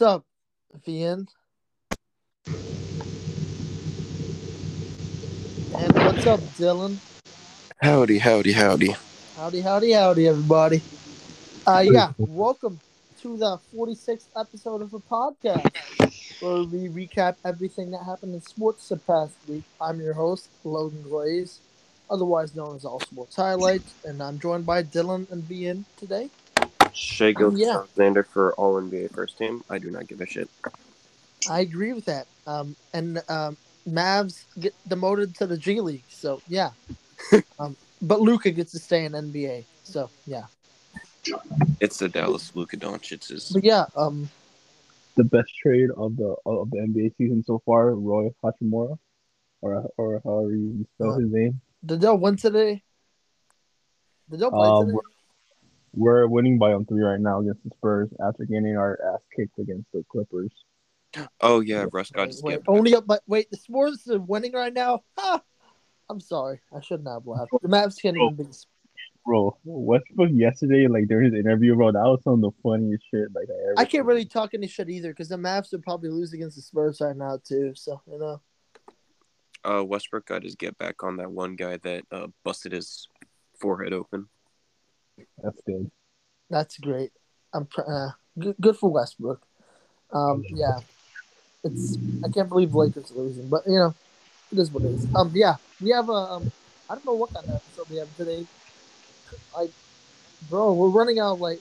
What's up, Vian? And what's up, Dylan? Howdy, howdy, howdy. Howdy, howdy, howdy, everybody. Uh, yeah, welcome to the 46th episode of the podcast, where we recap everything that happened in sports the past week. I'm your host, Logan Glaze, otherwise known as All Sports Highlights, and I'm joined by Dylan and Vian today. Shai Gilgeous yeah. Alexander for All NBA first team. I do not give a shit. I agree with that. Um, and um, Mavs get demoted to the G League, so yeah. um, but Luka gets to stay in NBA, so yeah. It's the Dallas Luka Doncic's. But yeah, um, the best trade of the of the NBA season so far, Rui Hachimura, or or however you spell Uh, his name. did they win today? Did they play Um, today? We're, we're winning by on three right now against the Spurs after getting our ass kicked against the Clippers. Oh yeah, Russ got Wait, his wait, only up, but wait, the Spurs are winning right now. Ha! I'm sorry, I shouldn't have laughed. The Mavs can't even be. Bro, Westbrook yesterday, like during his interview, bro, that was some of the funniest shit like I ever. I can't seen. really talk any shit either because the Mavs would probably lose against the Spurs right now too. So you know, Uh, Westbrook got his get back on that one guy that uh, busted his forehead open. That's good. that's great. I'm pr- uh, good, good for Westbrook. Um, yeah, it's I can't believe Lakers losing, but you know, it is what it is. Um, yeah, we have a um, I don't know what kind of episode we have today. Like, bro, we're running out of like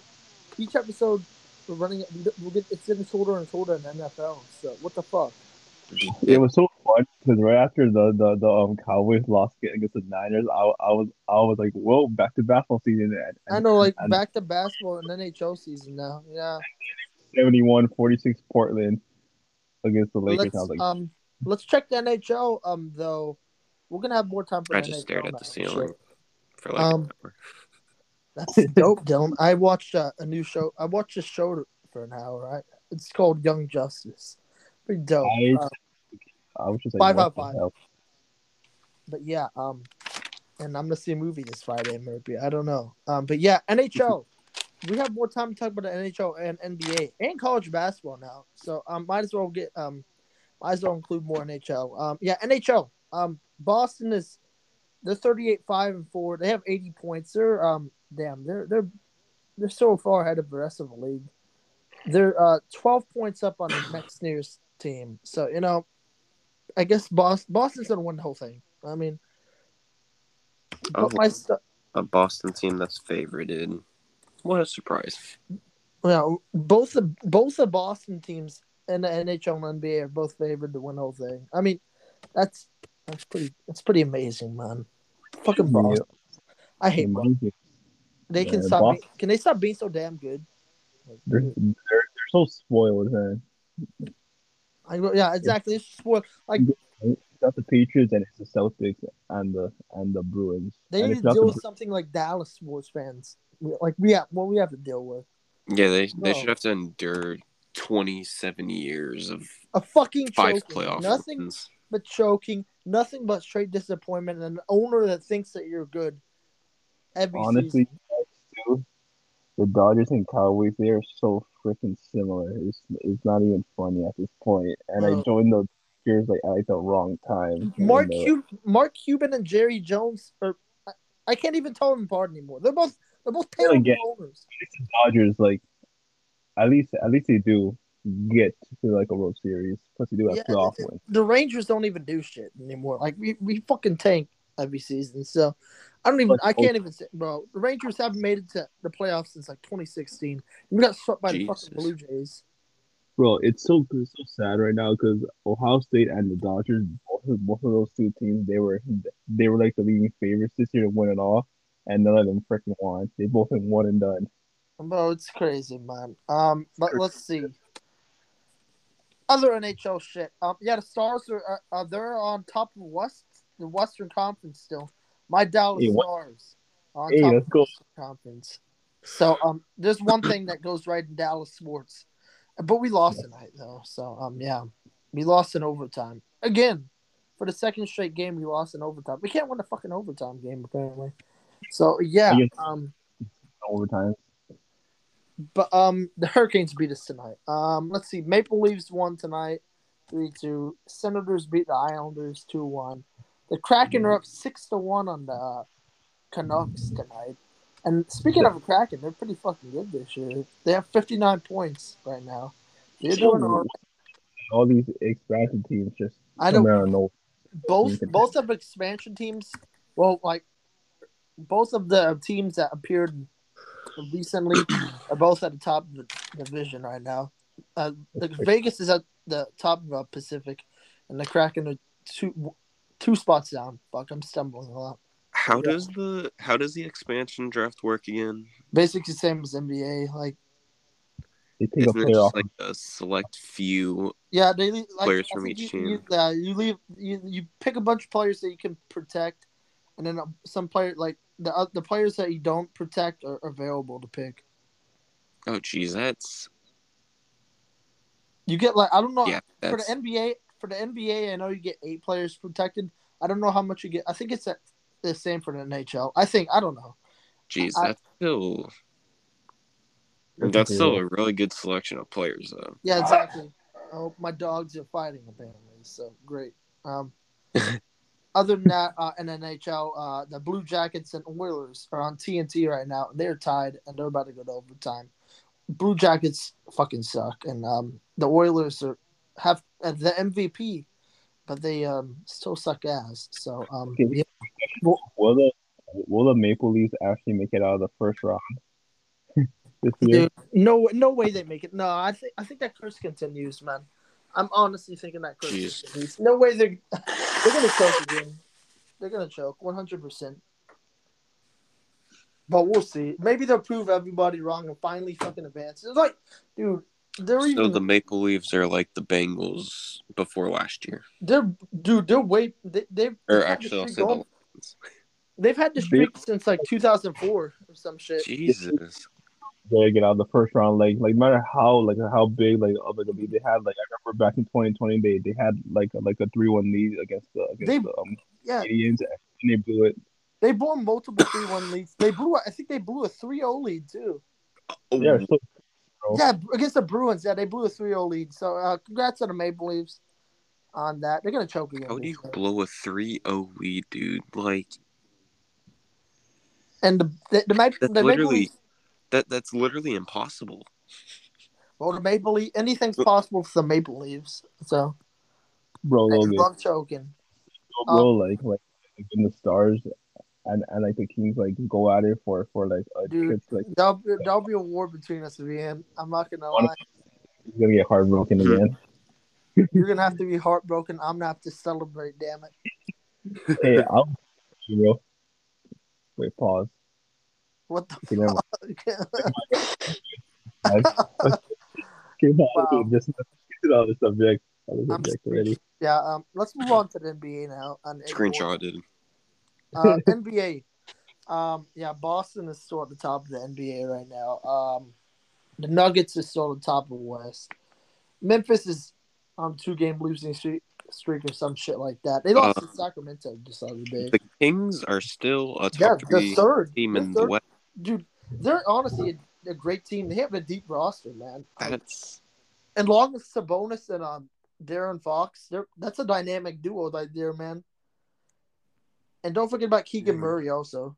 each episode. We're running. We'll get it's getting shorter and shorter in the NFL. So what the fuck? It was so fun because right after the, the, the um Cowboys lost against the Niners, I, I was I was like, whoa, back to basketball season. And, I know, like and back to basketball and NHL season now. Yeah, 71-46 Portland against the Lakers. let's like, um, let's check the NHL. Um, though, we're gonna have more time for I just NHL stared at now, the ceiling sure. for like Um, an hour. That's dope, Dylan. I watched uh, a new show. I watched a show for an hour. Right? It's called Young Justice. Pretty dope. I- Uh, I was just like, Five out the five. hell? but yeah, um, and I'm gonna see a movie this Friday, maybe. I don't know. Um, but yeah, NHL. we have more time to talk about the NHL and NBA and college basketball now. So um, might as well get um, might as well include more NHL. Um, yeah, NHL. Um, Boston is they're 38 5 and 4 they have 80 points they're um damn they're they're they're so far ahead of the rest of the league they're uh 12 points up on the next nearest team. So you know i guess boston boston's gonna win the whole thing. I mean Oh. my st- A Boston team that's favorited. What a surprise! you know, both the both the boston teams and the nhl and nba are both favored to win the whole thing. I mean that's that's pretty that's pretty amazing man. Fucking boston. I hate boston. They can Yeah, stop Boston- being, can they stop being so damn good? They're, they're, they're so spoiled, man. I, yeah, exactly. It's spoiled. Like It's got the Patriots and it's the Celtics and the and the Bruins. they and need to deal the with something like Dallas sports fans. Like we have, what we have to deal with Yeah, they they No. should have to endure twenty seven years of a fucking five choking, playoff nothing wins. but choking, nothing but straight disappointment, and an owner that thinks that you're good every honestly, season. The Dodgers and Cowboys they are so freaking similar. It's it's not even funny at this point. And Bro. I joined the Cheers like at like the wrong time. Mark Cuban, Mark Cuban, and Jerry Jones, or I, I can't even tell them apart anymore. They're both they're both terrible get- owners. the Dodgers like at least at least they do get to like a World Series. Plus they do have Yeah, playoff wins. the Rangers don't even do shit anymore. Like we, we fucking tank every season. So I don't even I can't even say bro. The Rangers haven't made it to the playoffs since like 2016. We got swept by the fucking Blue Jays. Bro, it's so it's so sad right now because Ohio State and the Dodgers, both of, both of those two teams, they were they were like the leading favorites this year to win it all, and none of them freaking won. They both been one and done. Bro, it's crazy, man. Um, but let's see. Other NHL shit. Um, yeah, the Stars are uh, uh, they're on top of West the Western Conference still. My Dallas Hey, Stars on Hey, top of the Conference. So um, there's one thing that goes right in Dallas sports, but we lost tonight though. So um, yeah, we lost in overtime again for the second straight game. We lost in overtime. We can't win a fucking overtime game apparently. So yeah, um, Overtime. but um, the Hurricanes beat us tonight. Um, let's see. Maple Leafs won tonight, three two. Senators beat the Islanders two one. The Kraken are up six to one on the Canucks tonight. And speaking of the Kraken, they're pretty fucking good this year. They have fifty nine points right now. They're doing all. All these expansion teams just I don't know. both both of expansion teams. Well, like both of the teams that appeared recently are both at the top of the division right now. Uh, the Vegas is at the top of the Pacific, and the Kraken are two two spots down. Fuck, I'm stumbling a lot. How Yeah. does the how does the expansion draft work again? Basically, the same as NBA. Like, They take a Isn't it player off. just like a select few? yeah, they leave, like, Players from each you, team. You, uh, you leave you, you pick a bunch of players that you can protect, and then uh, some player like the uh, the players that you don't protect are available to pick. Oh, geez, that's You get like I don't know yeah. for the NBA for the NBA, I know you get eight players protected. I don't know how much you get. I think it's at the same for the NHL. I think I don't know. geez, I- that's still That's that's still a really good selection of players, though. Yeah, exactly. Oh, my dogs are fighting apparently. So great. Um, other than that, uh, in NHL, uh, the Blue Jackets and Oilers are on TNT right now. They're tied and they're about to go to overtime. Blue Jackets fucking suck, and um, the Oilers are have uh, the MVP, but they um still suck ass. So um, Okay. yeah. Will the will the Maple Leafs actually make it out of the first round this year? Dude, no, no way they make it. No, I think I think that curse continues, man. I'm honestly thinking that curse Jeez. continues. No way they're they're gonna choke again. They're gonna choke 100. percent But we'll see. Maybe they'll prove everybody wrong and finally fucking advance. It's like, dude, they're So even the Maple Leafs are like the Bengals before last year, they're dude they're way they, they've or they've the actually, I'll say the going- they've had the streak since like 2004 or some shit. Jesus. They get out of the first round. Like like no matter how like how big like of like a lead they had. Like I remember back in 2020 they they had like a, like a three one lead against the against They- the um, Yeah, Canadiens and they blew it. they blew multiple three one leads. They blew I think they blew a 3-0 lead too. Oh, Yeah, so bro. Yeah, against the Bruins, yeah, they blew a 3-0 lead. So uh, congrats to the Maple Leafs on that. They're gonna choke again. how do you year. blow a 3-0 lead, dude? Like And the the, the, Ma- That's the Maple literally- Leafs, that. That's literally impossible. well, the Maple Leaf, anything's possible for the Maple Leafs. So bro, I Logan, love choking. bro, like like in the stars and and like the Kings like go at it for for like a Dude. trip like That'll, be- that'll be a war between us, Vian. I'm not gonna One- lie. it's gonna get heartbroken again. You're gonna have to be heartbroken. I'm gonna have to celebrate. Damn it! hey, I'll bro. Wait, pause. What the Okay, fuck? mind. Okay, no, Wow. just get on the subject. On the I'm subject already. yeah. Um. Let's move on to the NBA now. And screenshot Screenshotted. Uh, NBA. Um, yeah, Boston is still at the top of the NBA right now. Um, the Nuggets is still at the top of the West. Memphis is on two game losing streak, streak or some shit like that. They lost Uh, to Sacramento just the other day. The Kings are still a Yeah, the three third team the in the third- West. dude. They're honestly a, a great team. They have a deep roster, man. That's And along with Sabonis and um De'Aaron Fox, they're that's a dynamic duo right there, man. And don't forget about Keegan Mhm. Murray also.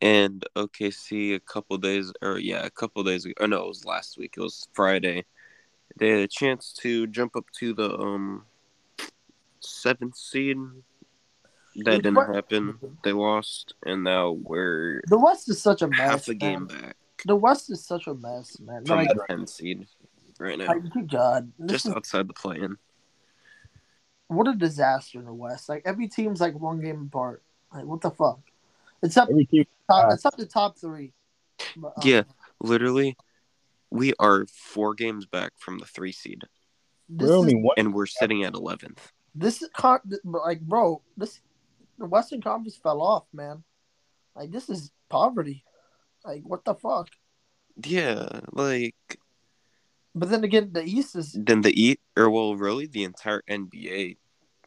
and OKC a couple days, or yeah, a couple days ago. Or no, it was last week. It was Friday. They had a chance to jump up to the um seventh seed. That didn't happen. They lost, and now we're The West is such a mess. half a man. game back The West is such a mess, man. from Like, the 10 seed right now, like, good God, this just is outside the play-in. What a disaster in the West. Like every team's like one game apart. Like what the fuck? It's up. Every team Top, it's up to top three. But, um, Yeah. Literally, we are four games back from the three seed, This we're is, only one. and we're sitting at 11th. this is con- like bro. This the Western Conference fell off, man. Like this is poverty. Like what the fuck? Yeah, like But then again, the East is. then the East, or well, really the entire NBA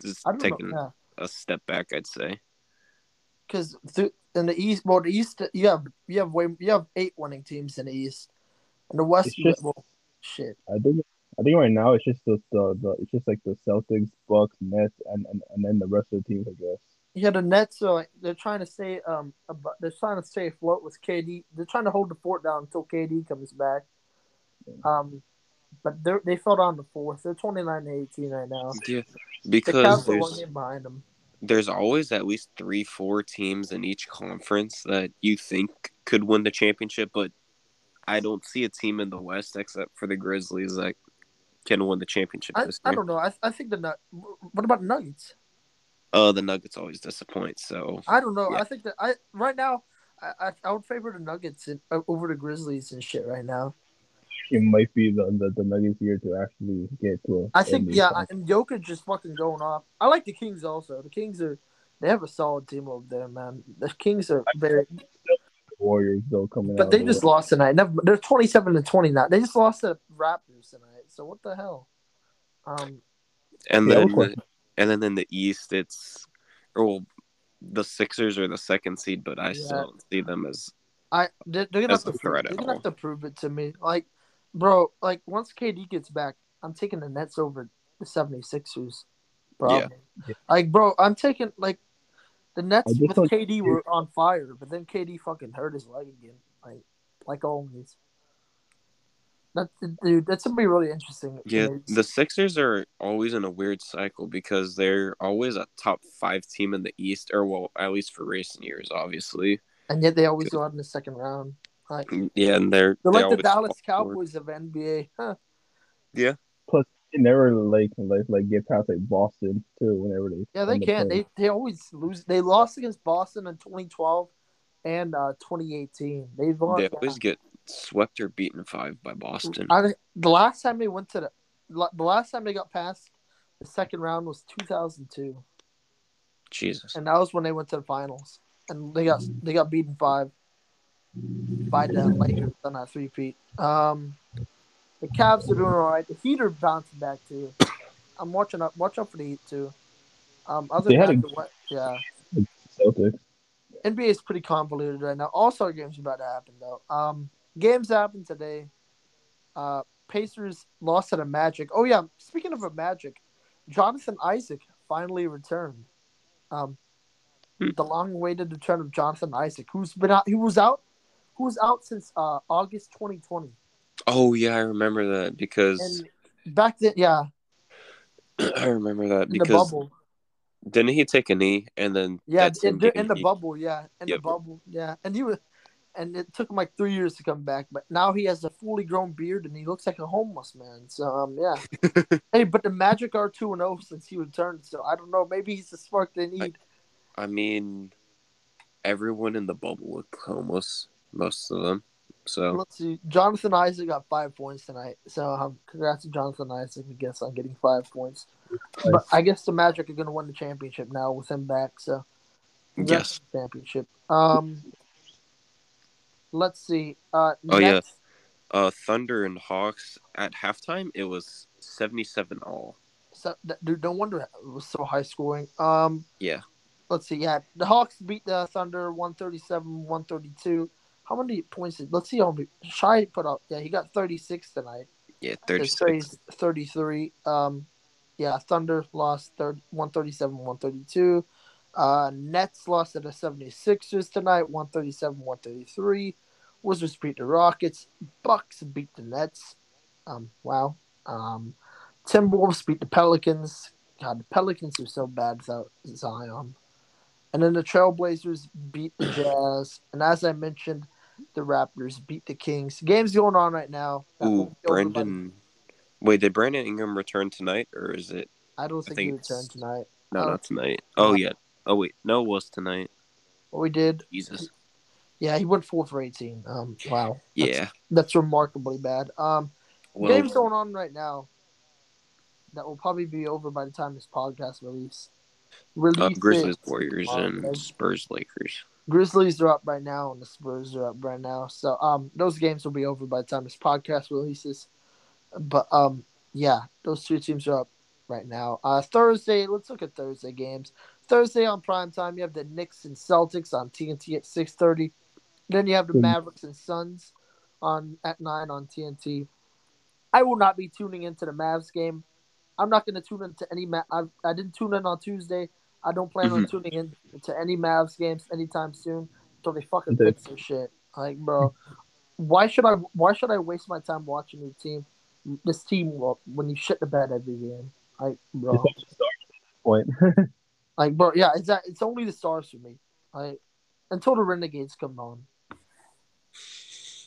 is taking know. Yeah. a step back. I'd say. because th- in the East. Well, the East you have you have way you have eight winning teams in the East. and the West, just- well, shit. I think I think right now it's just the, the, the it's just like the Celtics, Bucks, Nets, and, and and then the rest of the teams, I guess. Yeah, the Nets are like they're trying to stay um abo- they're trying to stay afloat with KD. They're trying to hold the fort down until KD comes back. Um, but they they fell down to fourth. They're twenty nine to eighteen right now. Yeah, because one there's behind them. there's always at least three, four teams in each conference that you think could win the championship, but I don't see a team in the West except for the Grizzlies that can win the championship I, I don't know. I, I think the Nut. What about the Nuggets? Uh, the Nuggets always disappoint. So I don't know. Yeah. I think that I right now I, I, I would favor the Nuggets in, over the Grizzlies and shit right now. It might be the, the, the Nuggets year to actually get to a. I think NBA yeah, final. and Jokic just fucking going off. I like the Kings also. The Kings are they have a solid team over there, man. The Kings are very, Warriors though coming out. but they of just the- lost tonight. Never, they're twenty seven to twenty nine. They just lost to Raptors tonight. So what the hell? Um, and Yeah, then okay. and then in the East, it's or well, the Sixers are the second seed, but I Yeah. still don't see them as I they're, they're gonna have to prove, threat they're gonna have to prove it to me. Like, bro, like once KD gets back, I'm taking the Nets over the 76ers. Bro. Yeah. Yeah. Like, bro, I'm taking like the Nets with don't- KD were on fire, but then KD fucking hurt his leg again. Like like always. That dude, that's gonna be really interesting. Yeah, the Sixers are always in a weird cycle because they're always a top five team in the East, or well, at least for recent years, obviously. and yet they always go out in the second round. Like Yeah, and they're they're they like the Dallas fall forward. Cowboys of NBA. Huh. Yeah. Plus, they never like like like get past like Boston too. Whenever they Yeah, they can't. They they always lose. They lost against Boston in 2012 and uh, 2018. They lost. They always get swept or beaten five by Boston. I, the last time they went to the the last time they got past the second round was 2002, Jesus. and that was when they went to the finals, and they got they got beaten five by the Lakers on that three feet. Um, the Cavs are doing all right. The Heat are bouncing back too. I'm watching up. Watch out for the Heat too. Um, other They than had that, a- yeah. Celtics. NBA is pretty convoluted right now. All Star games are about to happen though. Um, games happen today. Uh, Pacers lost to the Magic. Oh yeah, speaking of a Magic, Jonathan Isaac finally returned. Um, Hmm. the long-awaited return of Jonathan Isaac, who's been out, who was out, was out since uh, August 2020. Oh yeah, I remember that because And back then, yeah, I remember that in the because bubble, didn't he take a knee and then yeah, in, in the he- bubble, yeah, in Yep. the bubble, yeah, and he was, and it took him like three years to come back, but now he has a fully grown beard and he looks like a homeless man. So um, yeah, hey, but the Magic are two and zero since he returned, so I don't know, maybe he's the spark they need. I mean, everyone in the bubble looked homeless, most of them. So Let's see, Jonathan Isaac got five points tonight, so um, congrats to Jonathan Isaac. I guess on getting five points, but I guess the Magic are going to win the championship now with him back. So yes, championship. Um, let's see. Uh, Oh, yeah. Nets- uh, Thunder and Hawks at halftime it was seventy-seven all. So, dude, no wonder it was so high scoring. Um, Yeah. let's see. Yeah, the Hawks beat the Thunder 137 132. How many points did, let's see how many Shai put up? Yeah, he got 36 tonight. Yeah, His thirty-six. Trey's 33. Um, yeah, Thunder lost 30, 137 132. Uh, Nets lost to the 76ers tonight 137 133. Wizards beat the Rockets. Bucks beat the Nets. Um, wow. Um, Timberwolves beat the Pelicans. God, the Pelicans are so bad without Zion. And then the Trailblazers beat the Jazz. And as I mentioned, the Raptors beat the Kings. Game's going on right now. That Ooh, Brandon. Wait, did Brandon Ingram return tonight, or is it? I don't I think, think he it's- returned tonight. No, Oh. not tonight. Oh Uh, yeah. Oh wait, no, it was tonight. What we did, Jesus. yeah, he went four for 18. Um, wow. That's, Yeah. That's remarkably bad. Um, Well, game's going on right now that will probably be over by the time this podcast release. uh, Release Grizzlies, Warriors, and. Spurs, Lakers. Grizzlies are up right now, and the Spurs are up right now. So um, those games will be over by the time this podcast releases. But um, yeah, those two teams are up right now. Uh, Thursday, let's look at Thursday games. Thursday on prime time, you have the Knicks and Celtics on TNT at six thirty. Then you have the Mavericks and Suns on at nine on TNT. I will not be tuning into the Mavs game. I'm not going to tune into any. Ma- I, I didn't tune in on Tuesday. I don't plan on tuning in to any Mavs games anytime soon until they fucking Okay. fix their shit. Like, bro, why should I? Why should I waste my time watching your team? This team when you shit the bed every game. Like, bro. It's like the stars at this point. Like, bro, yeah, it's that, it's only the stars for me. Like, until the Renegades come on.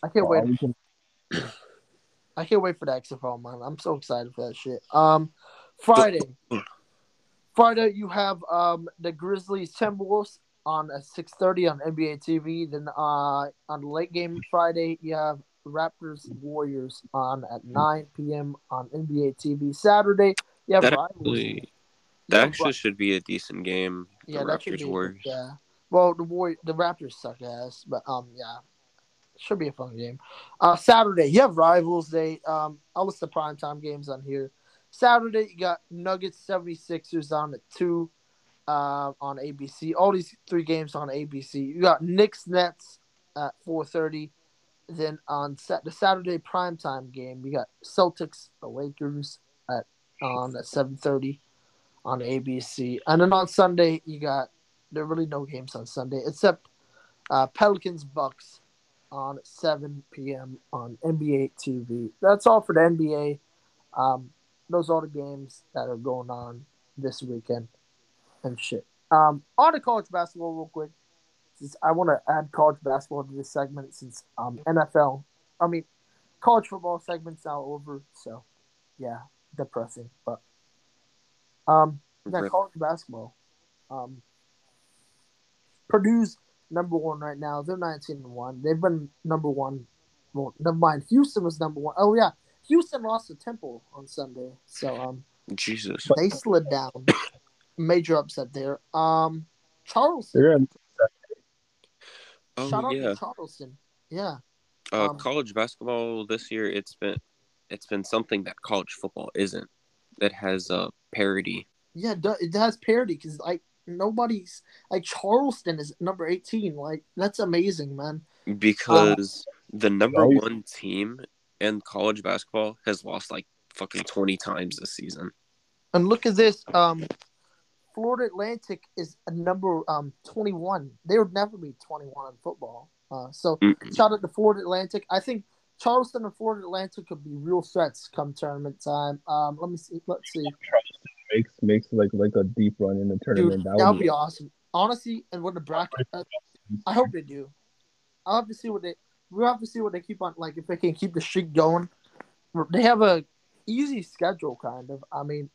I can't wait. I can't wait for the XFL, man. I'm so excited for that shit. Um, Friday, Friday you have um the Grizzlies Timberwolves on at 6:30 on NBA TV. Then uh on the late game Friday you have Raptors Warriors on at 9 p.m. on NBA TV. Saturday you have That Rivals. actually, that have actually should be a decent game. The Yeah, Raptors be. Warriors. Yeah. Well, the War- the Raptors suck ass, but um, yeah, should be a fun game. Uh, Saturday you have Rivals Day. Um, I'll list the prime time games on here. Saturday you got Nuggets 76ers on at two, uh, on ABC. All these three games on ABC. You got Knicks Nets at 4:30. Then on Sat the Saturday primetime game, you got Celtics Lakers at on at 7:30 on ABC. And then on Sunday, you got there are really no games on Sunday except uh, Pelicans Bucks on 7 p.m. on NBA TV. That's all for the NBA. Um, those are the games that are going on this weekend and shit. Um, on to college basketball, real quick. Since I want to add college basketball to this segment, since um, NFL, I mean, college football segment's now over. So, yeah, depressing, but um, yeah, college basketball. Um, Purdue's number one right now. They're nineteen and one. They've been number one. Well, never mind. Houston was number one. Oh yeah, Houston lost to Temple on Sunday, so um, Jesus. they slid down. Major upset there. Um, Charleston. They're Oh Shout out yeah. to Charleston. Yeah, Uh, um, college basketball this year. It's been it's been something that college football isn't. That has uh, parity. yeah. It has parity because like nobody's like Charleston is number eighteen. Like that's amazing, man. because the number one team in college basketball has lost like fucking 20 times this season. And look at this. Um, Florida Atlantic is a number um 21. They would never be 21 in football. Uh, so Mm-mm. shout out to Florida Atlantic. I think Charleston and Florida Atlantic could be real threats come tournament time. Um, let me see. Let's see. makes makes like like a deep run in the Dude, tournament. that would be awesome. Honestly, and what the bracket, uh, I hope they do. I'll have to see what they. We'll have to see what they keep on. Like if they can keep the streak going. They have a easy schedule, kind of. I mean,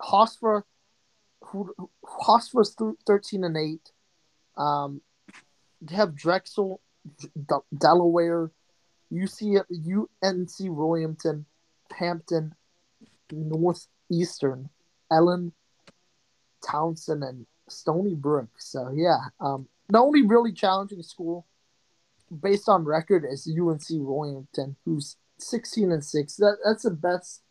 Hofstra, who Hofstra's th- thirteen and eight. Um, they have Drexel, D- Delaware, UC, UNC Wilmington, Hampton, Northeastern, Ellen, Townsend, and Stony Brook. So yeah, um, the only really challenging school based on record is UNC Wilmington, who's sixteen and six. That that's the best.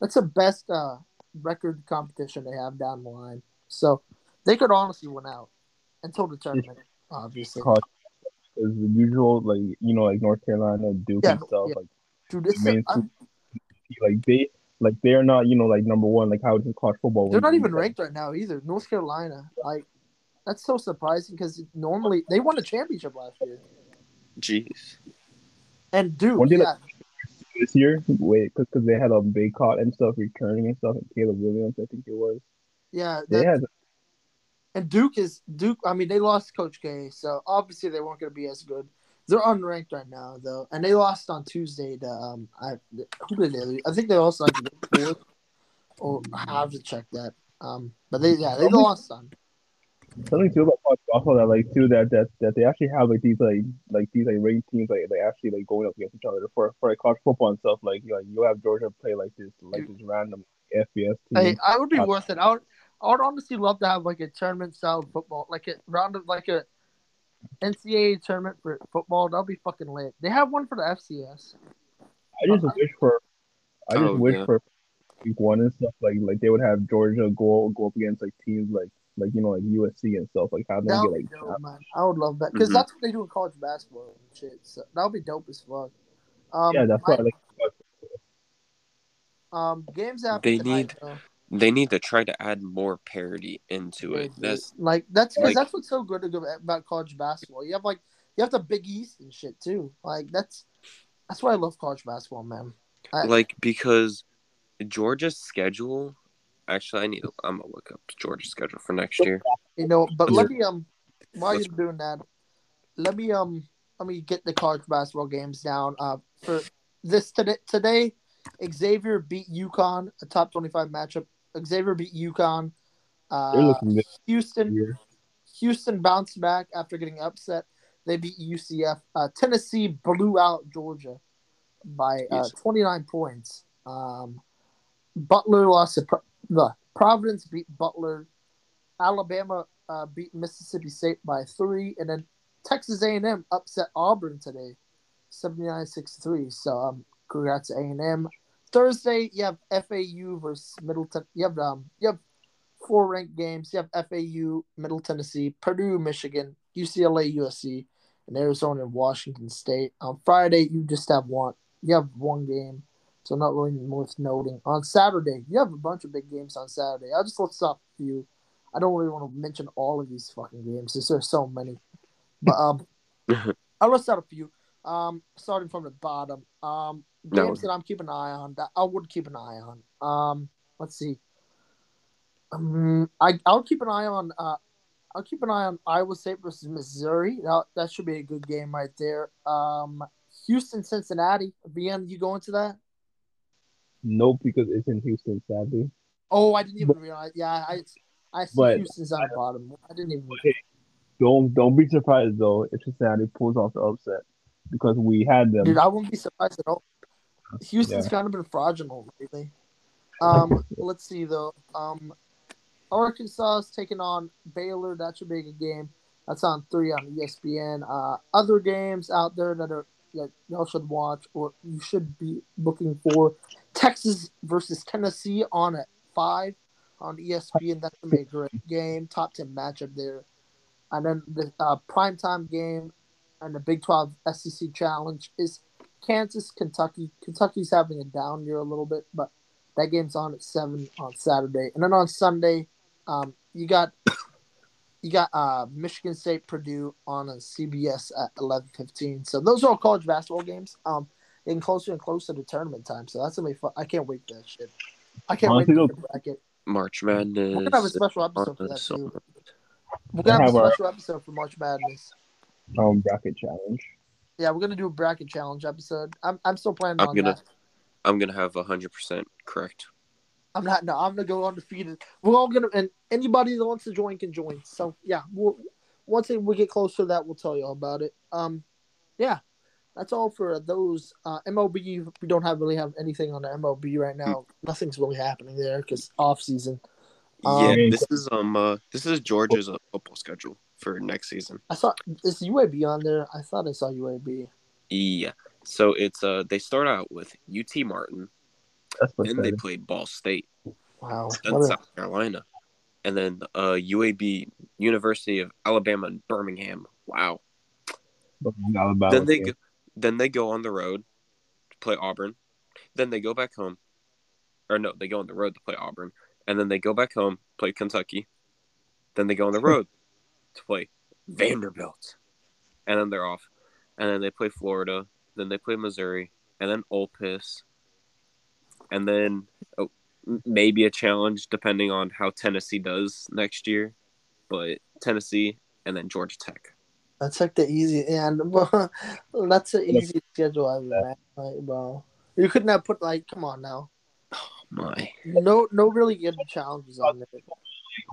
That's the best uh, record competition they have down the line. So they could honestly win out until the tournament, obviously. Is the usual like you know like North Carolina, Duke Yeah, and stuff yeah. like Dude, it's main I- like they like they're not you know like number one like how in college football. they're not even ranked right now either. North Carolina, like that's so surprising because normally they won a championship last year. Jeez. And Duke, When did yeah, this year. Wait, because they had a big caught and stuff returning and stuff. And Caleb Williams, I think it was. yeah, They had And Duke is Duke. I mean, they lost Coach K, so obviously they weren't going to be as good. They're unranked right now, though, and they lost on Tuesday to um. I who did they? lose? I think they also had to go fourth, or I have to check that. Um, but they yeah they lost on. Something too about college basketball that like too that that that they actually have like these like like these like ranked teams like they actually like going up against each other for for like college football and stuff like you like you have Georgia play like this like this random FBS team. Hey, I would be Uh, worth it. I would, I would honestly love to have like a tournament style football, like a round of like a NCAA tournament for football. That'll be fucking lit. They have one for the FCS. I just wish for I just Oh, wish yeah. for week one and stuff like like they would have Georgia go go up against like teams like like you know, like USC and stuff, like have them That get like dope, man. I would love that because Mhm. that's what they do in college basketball and shit. So that would be dope as fuck. Um, yeah, that's why I like. um games after They tonight, need- though, They need to try to add more parity into it. That's like that's because like- that's what's so good about college basketball. You have like you have the Big East and shit too. Like that's that's why I love college basketball, man. I- like because Georgia's schedule. Actually, I need. To, I'm gonna look up Georgia's schedule for next year. You know, but let Yeah. me um while Let's- you're doing that, let me um let me get the college basketball games down. Uh for this today today, Xavier beat UConn, a top twenty five matchup. Xavier beat UConn. They're Uh looking good Houston here. Houston bounced back after getting upset. They beat UCF. Uh, Tennessee blew out Georgia by uh, Yes. 29 points. Um, Butler lost to Pro- the Providence beat Butler. Alabama uh, beat Mississippi State by three, and then Texas A&M upset Auburn today, 79-63. So um, congrats to A&M. Thursday, you have FAU versus Middle Middleton. You have um, you have four ranked games. You have FAU, Middle Tennessee, Purdue, Michigan, UCLA, USC, and Arizona and Washington State. On Friday, you just have one. You have one game, so not really worth noting. On Saturday, you have a bunch of big games on Saturday. I'll just list off a few. I don't really want to mention all of these fucking games because there's so many. But um, I'll list out a few. Um, starting from the bottom. Um, No. games that I'm keeping an eye on. That I would keep an eye on. Um, let's see. Um, I I'll keep an eye on. Uh, I'll keep an eye on Iowa State versus Missouri. That that should be a good game right there. Um, Houston, Cincinnati. Vian, you going to that? Nope, because it's in Houston, sadly. Oh, I didn't even realize. Yeah, I I see But- Houston's on the bottom. I didn't even. Don't don't be surprised though if Cincinnati pulls off the upset because we had them. Dude, I wouldn't be surprised at all. Houston's Yeah. kind of been fraudulent lately. Um, let's see though. Um, Arkansas is taking on Baylor. That should be a good game. That's on three on ESPN. Uh, other games out there that are that y'all should watch or you should be looking for: Texas versus Tennessee on at five on ESPN. That's gonna be a great game. Top ten matchup there. And then the uh, primetime game and the Big 12 SEC Challenge is Kansas, Kentucky. Kentucky's having a down year a little bit, but that game's on at seven on Saturday, and then on Sunday, um, you got you got uh, Michigan State, Purdue on a CBS at eleven fifteen. So those are all college basketball games. Um, getting closer and closer to tournament time. So that's gonna be fun. I can't wait for that shit. I can't Honestly, wait though- for the bracket. March Madness. We're gonna have a special episode for that too. We're gonna have a Have our- special episode for March Madness. Um, bracket challenge. Yeah, we're gonna do a bracket challenge episode. I'm I'm still planning I'm on gonna- that. I'm gonna have hundred percent correct. I'm not. No, I'm gonna go undefeated. We're all gonna, and anybody that wants to join can join. So yeah, we'll, once we get closer to that, we'll tell you all about it. Um, yeah, that's all for those uh, MLB. We don't have really have anything on the MLB right now. Nothing's really happening there because off season. Um, yeah, this is um uh, this is Georgia's uh, football schedule for next season. I saw is UAB on there. I thought I saw UAB. Yeah. So it's uh they start out with UT Martin, That's what's and they better. play Ball State, Wow. then What a- South Carolina, and then uh UAB University of Alabama and Birmingham. Wow. Alabama then they team. go, then they go on the road to play Auburn. Then they go back home. Or no, they go on the road to play Auburn. And then they go back home, play Kentucky. Then they go on the road to play Vanderbilt. And then they're off. And then they play Florida. Then they play Missouri. And then Ole Miss. And then oh, maybe a challenge depending on how Tennessee does next year. But Tennessee and then Georgia Tech. That's like the easy and well, that's the easy schedule ever, man. Like, bro, you couldn't have put like, come on now. My. No, no, really good challenges on there.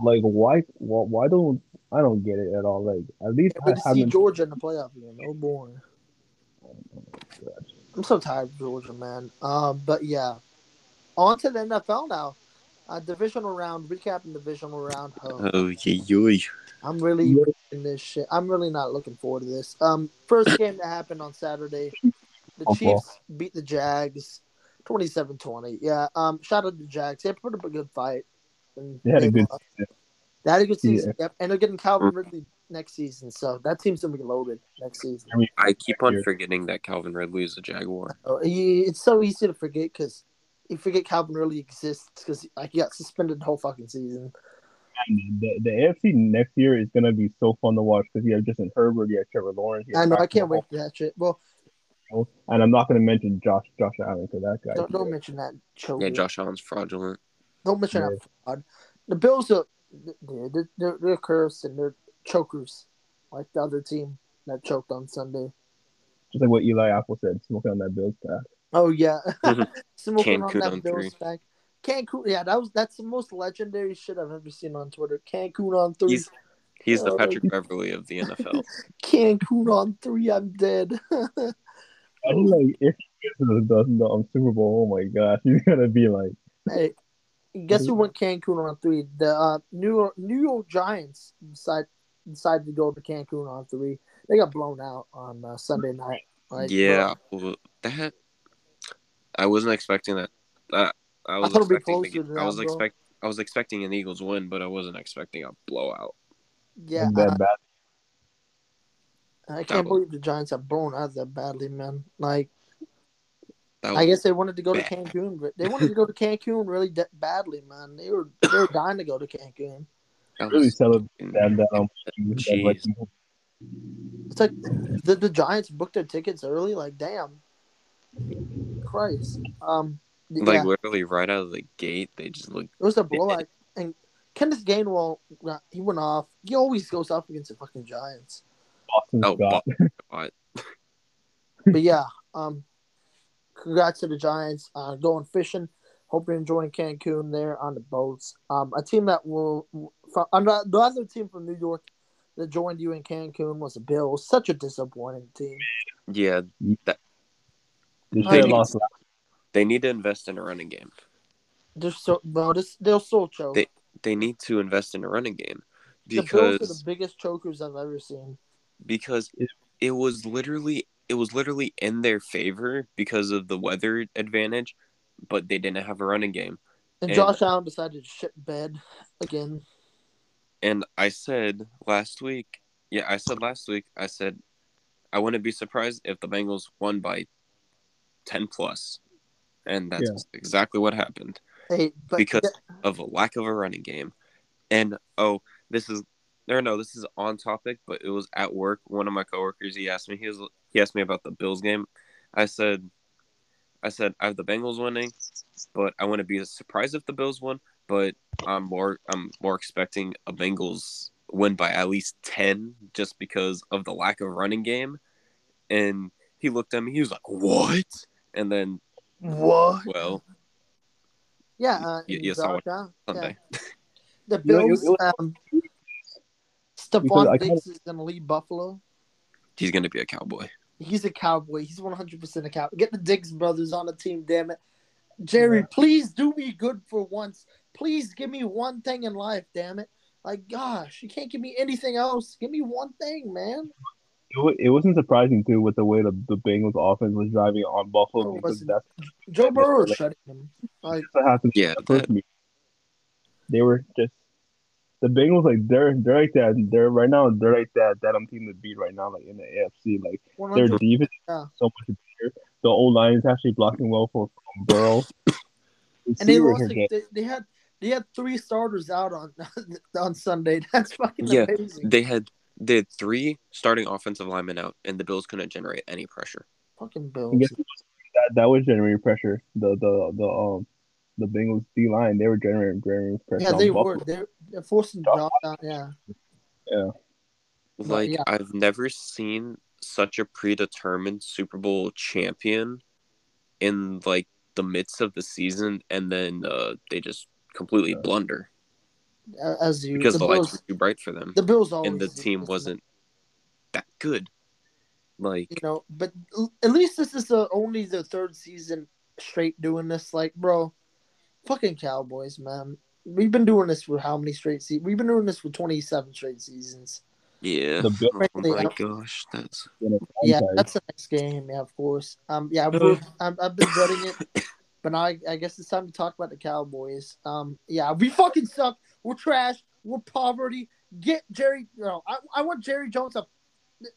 like why, why why don't I don't get it at all. Like at least Good I to see. Georgia in the playoff game. Oh boy, I'm so tired of Georgia, man. Um, but yeah, on to the NFL now. Uh, divisional round, recapping divisional round. Oh, Oh, yeah, yeah. I'm really Yeah. in this shit. I'm really not looking forward to this. Um, first game that happened on Saturday, the Football. Chiefs beat the Jags, 27-20. Yeah. Um, shout out to the Jags. They put up a good fight. And They had a good. lost. They had a good season. Yep, and they're getting Calvin Ridley next season, so that team's gonna be loaded next season. I keep on forgetting that Calvin Ridley is a Jaguar. Oh, he, it's so easy to forget because you forget Calvin really exists because like he got suspended the whole fucking season. The, the AFC next year is gonna be so fun to watch because you have Justin Herbert, you have Trevor Lawrence. I know, I can't wait for that shit. Well, and I'm not gonna mention Josh Josh Allen because that guy. Don't, don't mention that. Choker. Yeah, Josh Allen's fraudulent. Don't mention yeah. that fraud. The Bills are they're, they're, they're cursed and they're chokers, like the other team that choked on Sunday. Just like what Eli Apple said, smoking on that Bills pack. Oh yeah, smoking on that on Bills pack. Cancun, yeah, that was that's the most legendary shit I've ever seen on Twitter. Cancun on three. He's, he's the Patrick Beverley of the NFL. Cancun on three, I'm dead. I'm like, if he gets to the, the um, Super Bowl, oh my gosh, he's gonna be like. Hey, guess who went Cancun on three? The uh, New York New York Giants decided decided to go to Cancun on three. They got blown out on uh, Sunday night. Like, yeah, well, that I wasn't expecting that. Uh, I was I expecting. The, I was expect. I was expecting an Eagles win, but I wasn't expecting a blowout. Yeah, uh, I can't believe the Giants are blown out that badly, man. Like, I guess they wanted to go bad. to Cancun, but they wanted to go to Cancun really de- badly, man. They were they were dying to go to Cancun. Really celebrating that. that um, it's like the, the Giants booked their tickets early. Like, damn, Christ. Um, like yeah. literally right out of the gate, they just look. It was a blowout, and Kenneth Gainwell, he went off. He always goes off against the fucking Giants. Boston oh, Scott. but yeah, um, congrats to the Giants. Uh, going fishing. Hope you're enjoying Cancun there on the boats. Um, a team that will, from, the other team from New York that joined you in Cancun was the Bills. Such a disappointing team. Yeah, that, they, need, they need to invest in a running game. They're so well. This, they'll still choke. They they need to invest in a running game because the Bills are the biggest chokers I've ever seen because it, it was literally it was literally in their favor because of the weather advantage, but they didn't have a running game. And, and Josh Allen decided to shit bed again. And I said last week, yeah, I said last week, I said I wouldn't be surprised if the Bengals won by ten plus, and that's yeah. exactly what happened. Hey, because yeah. of a lack of a running game, and oh, this is or no, this is on topic, but it was at work. One of my coworkers, he asked me, he was he asked me about the Bills game. I said, I said I have the Bengals winning, but I wouldn't be surprised if the Bills won. But I'm more I'm more expecting a Bengals win by at least ten, just because of the lack of running game. And he looked at me, he was like, "What?" And then, what? Well, yeah, uh, you, you saw it Sunday. Yeah. The Bills. um, Stefon Diggs is going to leave Buffalo. He's going to be a cowboy. He's a cowboy. He's 100% a cowboy. Get the Diggs brothers on the team, damn it. Jerry, yeah. please do me good for once. Please give me one thing in life, damn it. Like, gosh, you can't give me anything else. Give me one thing, man. It wasn't surprising too with the way the, the Bengals offense was driving on Buffalo because that's Joe Burrow shutting them. Like, yeah, that... they were just the Bengals like they're they're like that. They're right now they're like that that I'm team to beat right now, like in the AFC. Like their defense yeah. so much better. The old line is actually blocking well for Burrow. and they lost. Like, they, they, had they had three starters out on on Sunday. That's fucking yeah, amazing. They had they had three starting offensive linemen out, and the Bills couldn't generate any pressure. Fucking Bills. That, that was generating pressure. The the the um the Bengals D line, they were generating, generating pressure. Yeah, they were. They're, they're forcing Josh down. Yeah. Yeah. Like yeah. I've never seen such a predetermined Super Bowl champion in like the midst of the season, and then uh, they just completely yeah. blunder. As you because the, the Bills, lights were too bright for them. The Bills always and the team wasn't that good. Like you know, but at least this is the only the third season straight doing this. Like, bro, fucking Cowboys, man. We've been doing this for how many straight seasons? We've been doing this for 27 straight seasons. Yeah. The oh my gosh, that's yeah, that's the next game. Yeah, of course. Um, yeah, I've, I've been dreading it, but now I, I guess it's time to talk about the Cowboys. Um, yeah, we fucking suck. We're trash. We're poverty. Get Jerry. No, I, I want Jerry Jones up.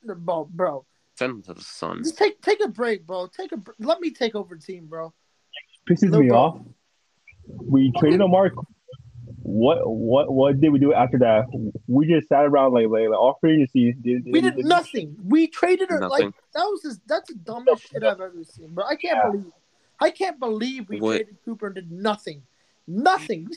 Bro, bro, Send him to the sun. just take take a break, bro. Take a let me take over the team, bro. pisses No me problem. off. We traded Amari. What what what did we do after that? We just sat around like like, like all free agency. Did, We did nothing. We traded her like Nothing. that was just, that's the dumbest shit I've ever seen, bro. I can't Yeah. believe, I can't believe we What- traded Cooper and did nothing, nothing.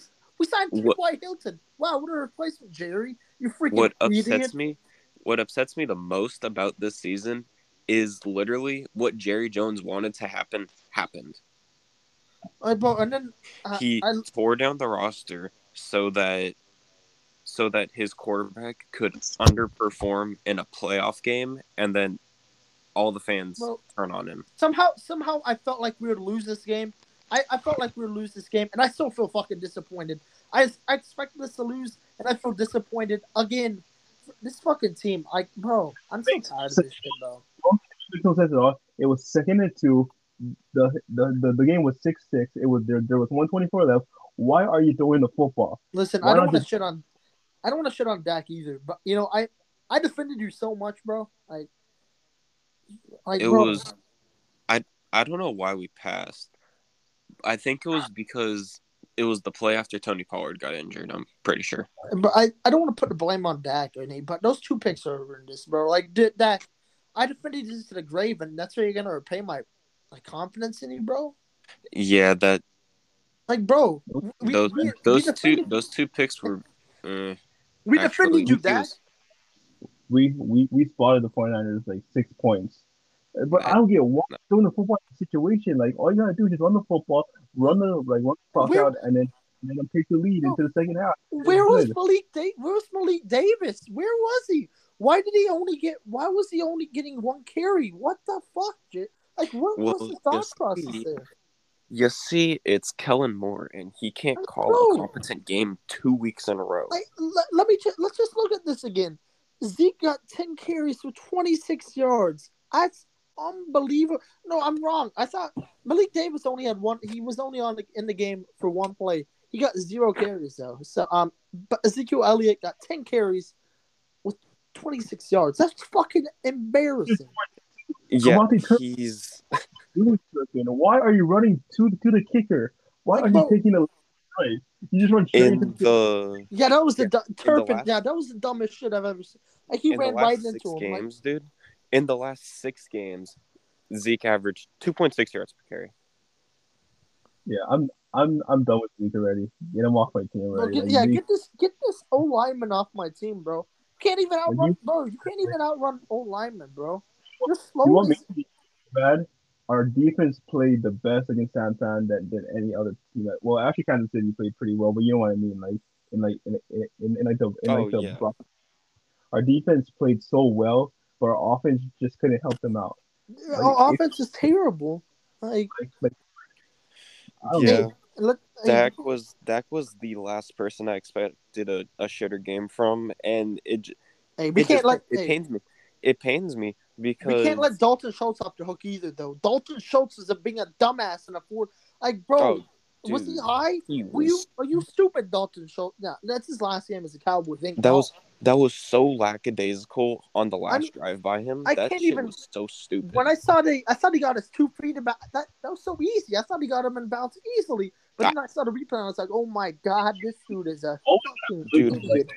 We, signed What- T.Y. Hilton. Wow, what a replacement, Jerry. You freaking what idiot. upsets me what upsets me the most about this season is literally what Jerry Jones wanted to happen happened. Uh, bro, and then uh, he I, tore down the roster so that so that his quarterback could underperform in a playoff game and then all the fans Well- turn on him. somehow somehow I felt like we would lose this game. I, I felt like we would lose this game, and I still feel fucking disappointed. I I expected us to lose, and I feel disappointed again. This fucking team, like, bro, I'm so tired of this shit, bro. makes no sense at all. It was second and two. The the, the, the game was six six. It was there. There was one twenty four left. Why are you throwing the football? Listen, Why I don't not want to just- shit on, I don't want to shit on Dak either. But you know, I I defended you so much, bro. Like, like, It bro, was I I don't know why we passed. I think it was because it was the play after Tony Pollard got injured, I'm pretty sure. but I, I don't want to put the blame on Dak or anything. But those two picks are horrendous, bro. Like, did Dak, I defended you to the grave, and that's where you're gonna repay my my confidence in you, bro. Yeah, that Like, bro, we, those we, those we two those two picks were uh, we actually, defended you, Dak. We we we spotted the 49ers like six points. Uh, But I don't get why Nah. throwing the football situation. Like all you gotta do is just run the football, run the like run the clock out, and then and then take the lead into the second half. Where was good. Malik? Da- Where was Malik Davis? Where was he? Why did he only get? Why was he only getting one carry? What the fuck, J- Like, what Well, was the thought yes, process he- there? You see, it's Kellen Moore, and he can't Like, call bro. a competent game two weeks in a row. Like, let, let me ju- let's just look at this again. Zeke got ten carries for twenty six yards. That's unbelievable. No, I'm wrong. I thought Malik Davis only had one. He was only on the, in the game for one play. He got zero carries though. So um, but Ezekiel Elliott got ten carries with twenty six yards. That's fucking embarrassing. yeah, he's You tripping. Why are you running to to the kicker? Why Like, are you bro- taking a right? You just run straight into the the Yeah, that was the Yeah, du- Turpin. last- yeah, that was the dumbest shit I've ever seen. Like he in ran last right six into him. Like, dude. In the last six games, Zeke averaged two point six yards per carry. Yeah, I'm I'm I'm done with Zeke already. Get him off my team bro, already. get, Like, yeah, Zeke- get this get this O lineman off my team, bro. Can't even outrun, you- bro. You can't even outrun O lineman, bro. You're slow. You want me as- to be bad? Our defense played the best against San Fran that did any other team. That, well, actually, Kansas City played pretty well, but you know what I mean. Like in like in in, in, in like the in Oh, like the yeah. block. Our defense played so well, but our offense just couldn't help them out. Our offense is terrible. Like, Like, like Yeah. know. let, Dak was Dak was the last person I expected a, a shitter game from, and it hey, we it can't just- let it hey, pains me. It pains me because we can't let Dalton Schultz off the hook either, though. Dalton Schultz is a being a dumbass and a four. Like, bro, Oh, was he high? he Were you are you stupid, Dalton Schultz? Yeah, that's his last game as a Cowboy. Thank that God. was that was so lackadaisical on the last mean, drive by him. I that can't shit even- was so stupid. when I saw the I thought he got his two feet about that that was so easy. I thought he got him in bounds easily. But then I saw the replay and I was like, oh my god, this dude is a Oh, fucking dude, idiot.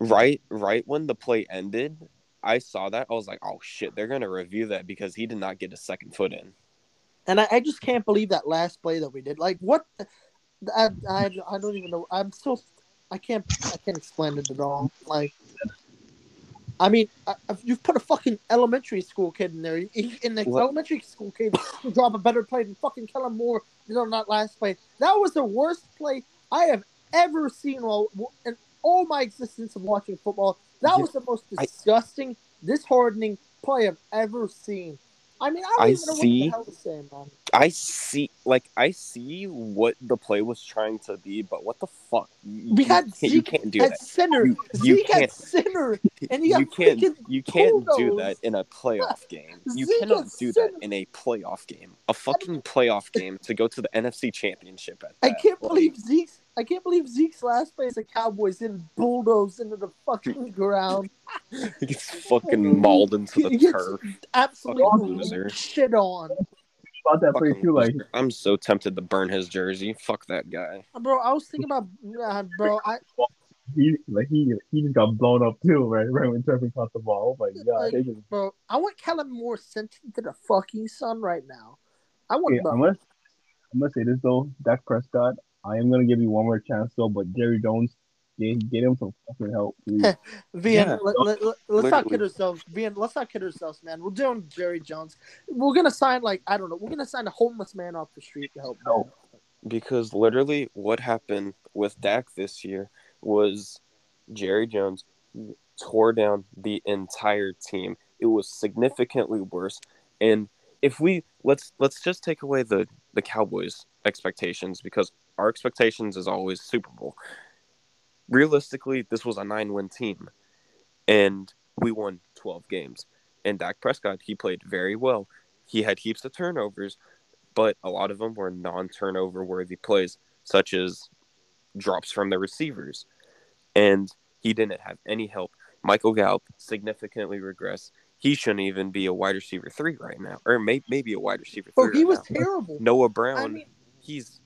right right when the play ended, I saw that I was like, oh shit, they're gonna review that because he did not get a second foot in. And I, I just can't believe that last play that we did. Like what I, I, I don't even know. I'm so I can't I can't explain it at all. Like I mean, I, you've put a fucking elementary school kid in there. he- In the What? elementary school kid, to drop a better play than fucking Kellen Moore did on that last play. That was the worst play I have ever seen while in all my existence of watching football. That Yeah, was the most I- disgusting, disheartening play I've ever seen. I mean, I don't I even know see. what the hell to say, man. I see, like, I see what the play was trying to be, but what the fuck? You, We you had can't- you Zeke can't do at that. center. You- you Zeke at can't. center, and you You can't. You can't do that in a playoff game. You Zeke cannot do that in a playoff game. A fucking playoff game to go to the NFC Championship. At I can't Like, believe Zeke's. I can't believe Zeke's last play as the Cowboys didn't bulldoze into the fucking ground. He gets fucking mauled into the turf. Absolutely loser. shit on. About that play Fucking too, like. I'm so tempted to burn his jersey. Fuck that guy. Bro, I was thinking about, uh, bro, I, he like he he just got blown up too, right? Right when Turpin caught the ball. Oh my god, Like, just bro, I want Kellen Moore sent to the fucking sun right now. I want, Okay, I'm gonna I'm gonna say this though, Dak Prescott. I am gonna give you one more chance though, but Jerry Jones, get, get him some fucking help, please. Vian, Yeah. let, let, let, us not kid ourselves. Vian, let's not kid ourselves, man. We're doing Jerry Jones. We're gonna sign like I don't know. We're gonna sign a homeless man off the street to help. No. Because literally, what happened with Dak this year was Jerry Jones tore down the entire team. It was significantly worse. And if we let's let's just take away the the Cowboys expectations because our expectations is always Super Bowl. Realistically, this was a nine win team, and we won twelve games. And Dak Prescott, he played very well. He had heaps of turnovers, but a lot of them were non-turnover worthy plays, such as drops from the receivers. And he didn't have any help. Michael Gallup significantly regressed. He shouldn't even be a wide receiver three right now, or may- maybe a wide receiver oh, three. Bro, he right was now. terrible. Noah Brown. I mean, he's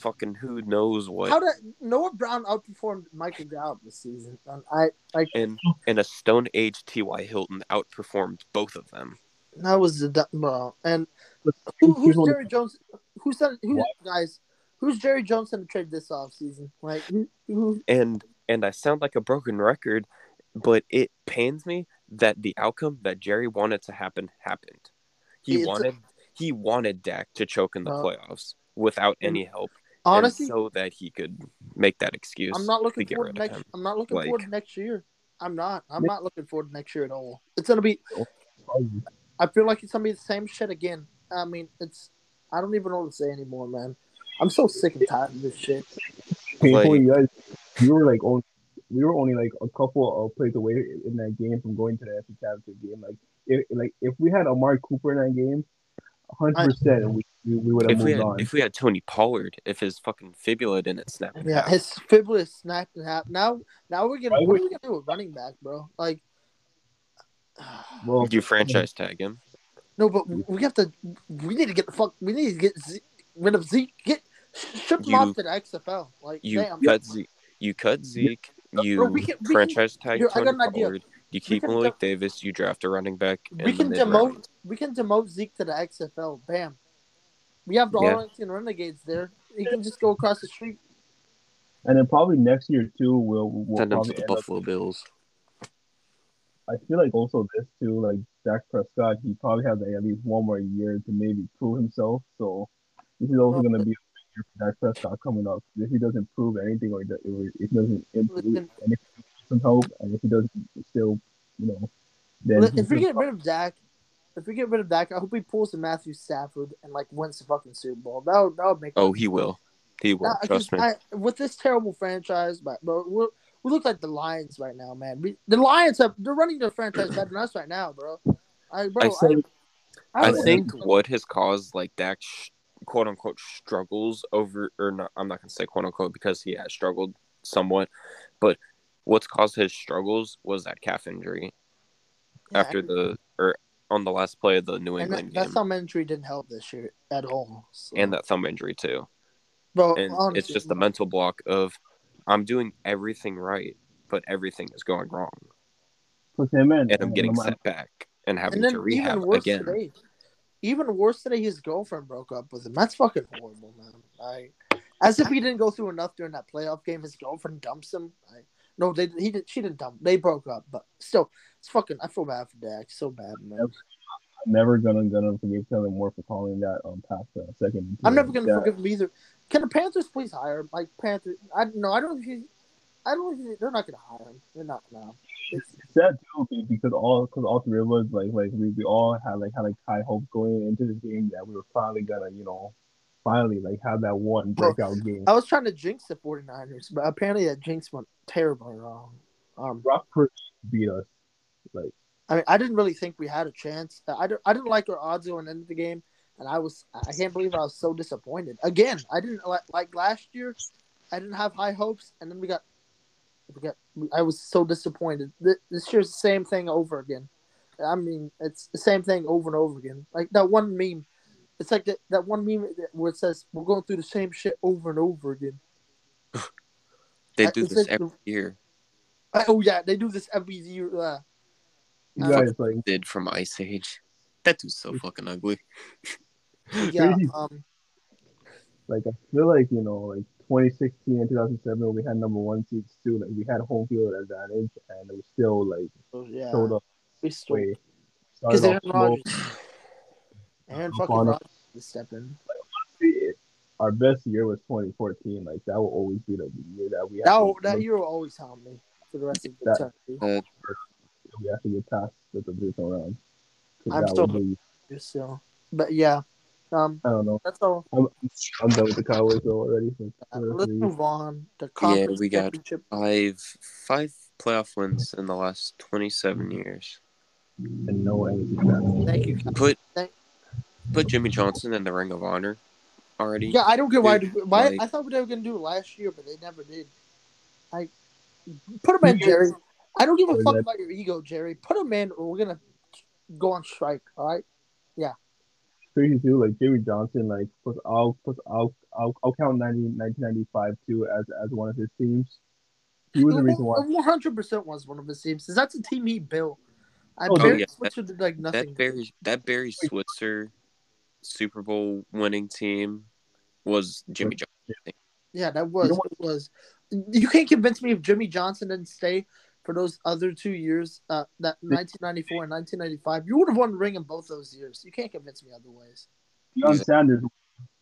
fucking who knows what. how did Noah Brown outperformed Michael Gallup this season? And I like and and a Stone Age T.Y. Hilton outperformed both of them. that was the du- bro. And who, who's Jerry Jones? Who's that? Who What? guys? Who's Jerry Jones going to trade this offseason? Like who? who and and I sound like a broken record, but it pains me that the outcome that Jerry wanted to happen happened. He It's a- wanted he wanted Dak to choke in the Uh, playoffs without any help, honestly, so that he could make that excuse. I'm not looking to forward to next. him. I'm not looking Like- forward to next year. I'm not. I'm not looking forward to next year at all. It's gonna be. Oh. I feel like it's gonna be the same shit again. I mean, it's. I don't even know what to say anymore, man. I'm so sick and tired of this shit. painful. Like- you guys, we were like only, we were only like a couple of plays away in that game from going to the NFC Championship game. Like if like if we had Amari Cooper in that game, hundred percent, we we, we would have If we had on. if we had Tony Pollard, if his fucking fibula didn't snap Yeah, half, his fibula is snapped in half. Now, now we're gonna. Why What would- are we gonna do with running back, bro? Like, well, you franchise tag him. no, but we have to. We need to get the fuck. We need to get Zeke, rid of Zeke. Get ship him You- off to the XFL. Like, You damn. cut Zeke. You cut Zeke. You Bro, we can- we can- franchise tag here, I Tony got an idea. Pollard. You keep can Malik de- Davis. You draft a running back. we can mid-round. demote. We can demote Zeke to the XFL. Bam. We have the Yeah. Arlington Renegades there. He can just go across the street. and then probably next year too, we'll, we'll Send him to the end up- Buffalo Bills. I feel like also this too, like Dak Prescott, he probably has at least one more year to maybe prove himself. So this is also going to be a big year for Dak Prescott coming up. If he doesn't prove anything, or if he doesn't improve, and if he some help, and if he doesn't still, you know, then if we get rid of Dak, if we get rid of Dak, I hope he pulls the Matthew Stafford and like wins the fucking Super Bowl. That would, that would make. Oh, he will. He will. Nah, Trust me. I, with this terrible franchise, but bro, we're, we look like the Lions right now, man. We, the Lions have they're running their franchise better than us right now, bro. I, bro, I said- I would- think what has caused like Dak sh- quote unquote struggles over or not I'm not gonna say quote unquote because he has struggled somewhat, but what's caused his struggles was that calf injury Yeah, after the or on the last play of the New England that, that game thumb injury didn't help this year at all. So. and that thumb injury too. bro, And it's just the mental block of I'm doing everything right, but everything is going wrong. Plus him and, And I'm getting set back and having And to rehab even again. today, even worse today, his girlfriend broke up with him. That's fucking horrible, man. Like, as if he didn't go through enough during that playoff game. His girlfriend dumps him. Like, no, they he did. She didn't dump. They broke up, but still, it's fucking. I feel bad for Dak. So bad, man. I'm never gonna gonna forgive Kellen Moore for calling that um past the second. I'm never gonna Yeah. forgive him either. Can the Panthers please hire him? Like Panthers, I no, I don't. he- I don't. if They're not gonna hire him. They're not now. It's, It's sad too because all because all three of us like like we, we all had like had like high hopes going into this game that we were finally gonna you know finally like have that one Bro, breakout game. I was trying to jinx the 49ers, but apparently that jinx went terribly wrong. Um, Brock Purdy beat us. Like I mean, I didn't really think we had a chance. I, don't, I didn't like our odds going into the game, and I was I can't believe I was so disappointed. Again, I didn't like like last year. I didn't have high hopes, and then we got, we got. I was so disappointed. This year's the same thing over again. I mean, it's the same thing over and over again. Like that one meme. It's like that, that one meme where it says we're going through the same shit over and over again. They I- do it's this like- every year. I- oh yeah, they do this every year. Uh, You Uh, guys like Did from Ice Age. That dude's so fucking ugly. yeah. Um. like I feel like you know like 2016 and 2007 when we had number one seeds too. Like we had home field advantage, and it was still like so, yeah. showed up We still because Started Aaron off. Rodgers. Aaron Up fucking on it. Rodgers step in. Our best year was 2014. Like that will always be like the year that we have That to, that year will always haunt me for the rest of the That- eternity. we have to get past the divisional round. 'Cause I'm still- would be, So, but yeah, um, I don't know. that's all. I'm, I'm done with the Cowboys though already. So, Uh, let's move on. The conference we got- Five five playoff wins in the last twenty seven years. and no NFC champions. Thank you. Put Thank- put Jimmy Johnson in the Ring of Honor already. Yeah, I don't get why. Dude, why like- I thought they were gonna do it last year, but they never did. I put him in, Jerry. I don't give a oh, fuck about your ego, Jerry. Put him in, or we're gonna go on strike. All right. Yeah. Crazy too. Like Jimmy Johnson, like plus I'll plus I'll I'll, I'll count 90, 1995 too as as one of his teams. He was the reason why. One hundred percent was one of his teams. 'cause That's a team he built. I Oh, Barry yeah. Switzer did like nothing. That Barry that Barry Switzer Super Bowl winning team was Jimmy Johnson. Yeah, that was know was. You can't convince me if Jimmy Johnson didn't stay for those other two years, uh, that 1994 and 1995, you would have won the ring in both those years. You can't convince me otherwise. Deion He's a- Sanders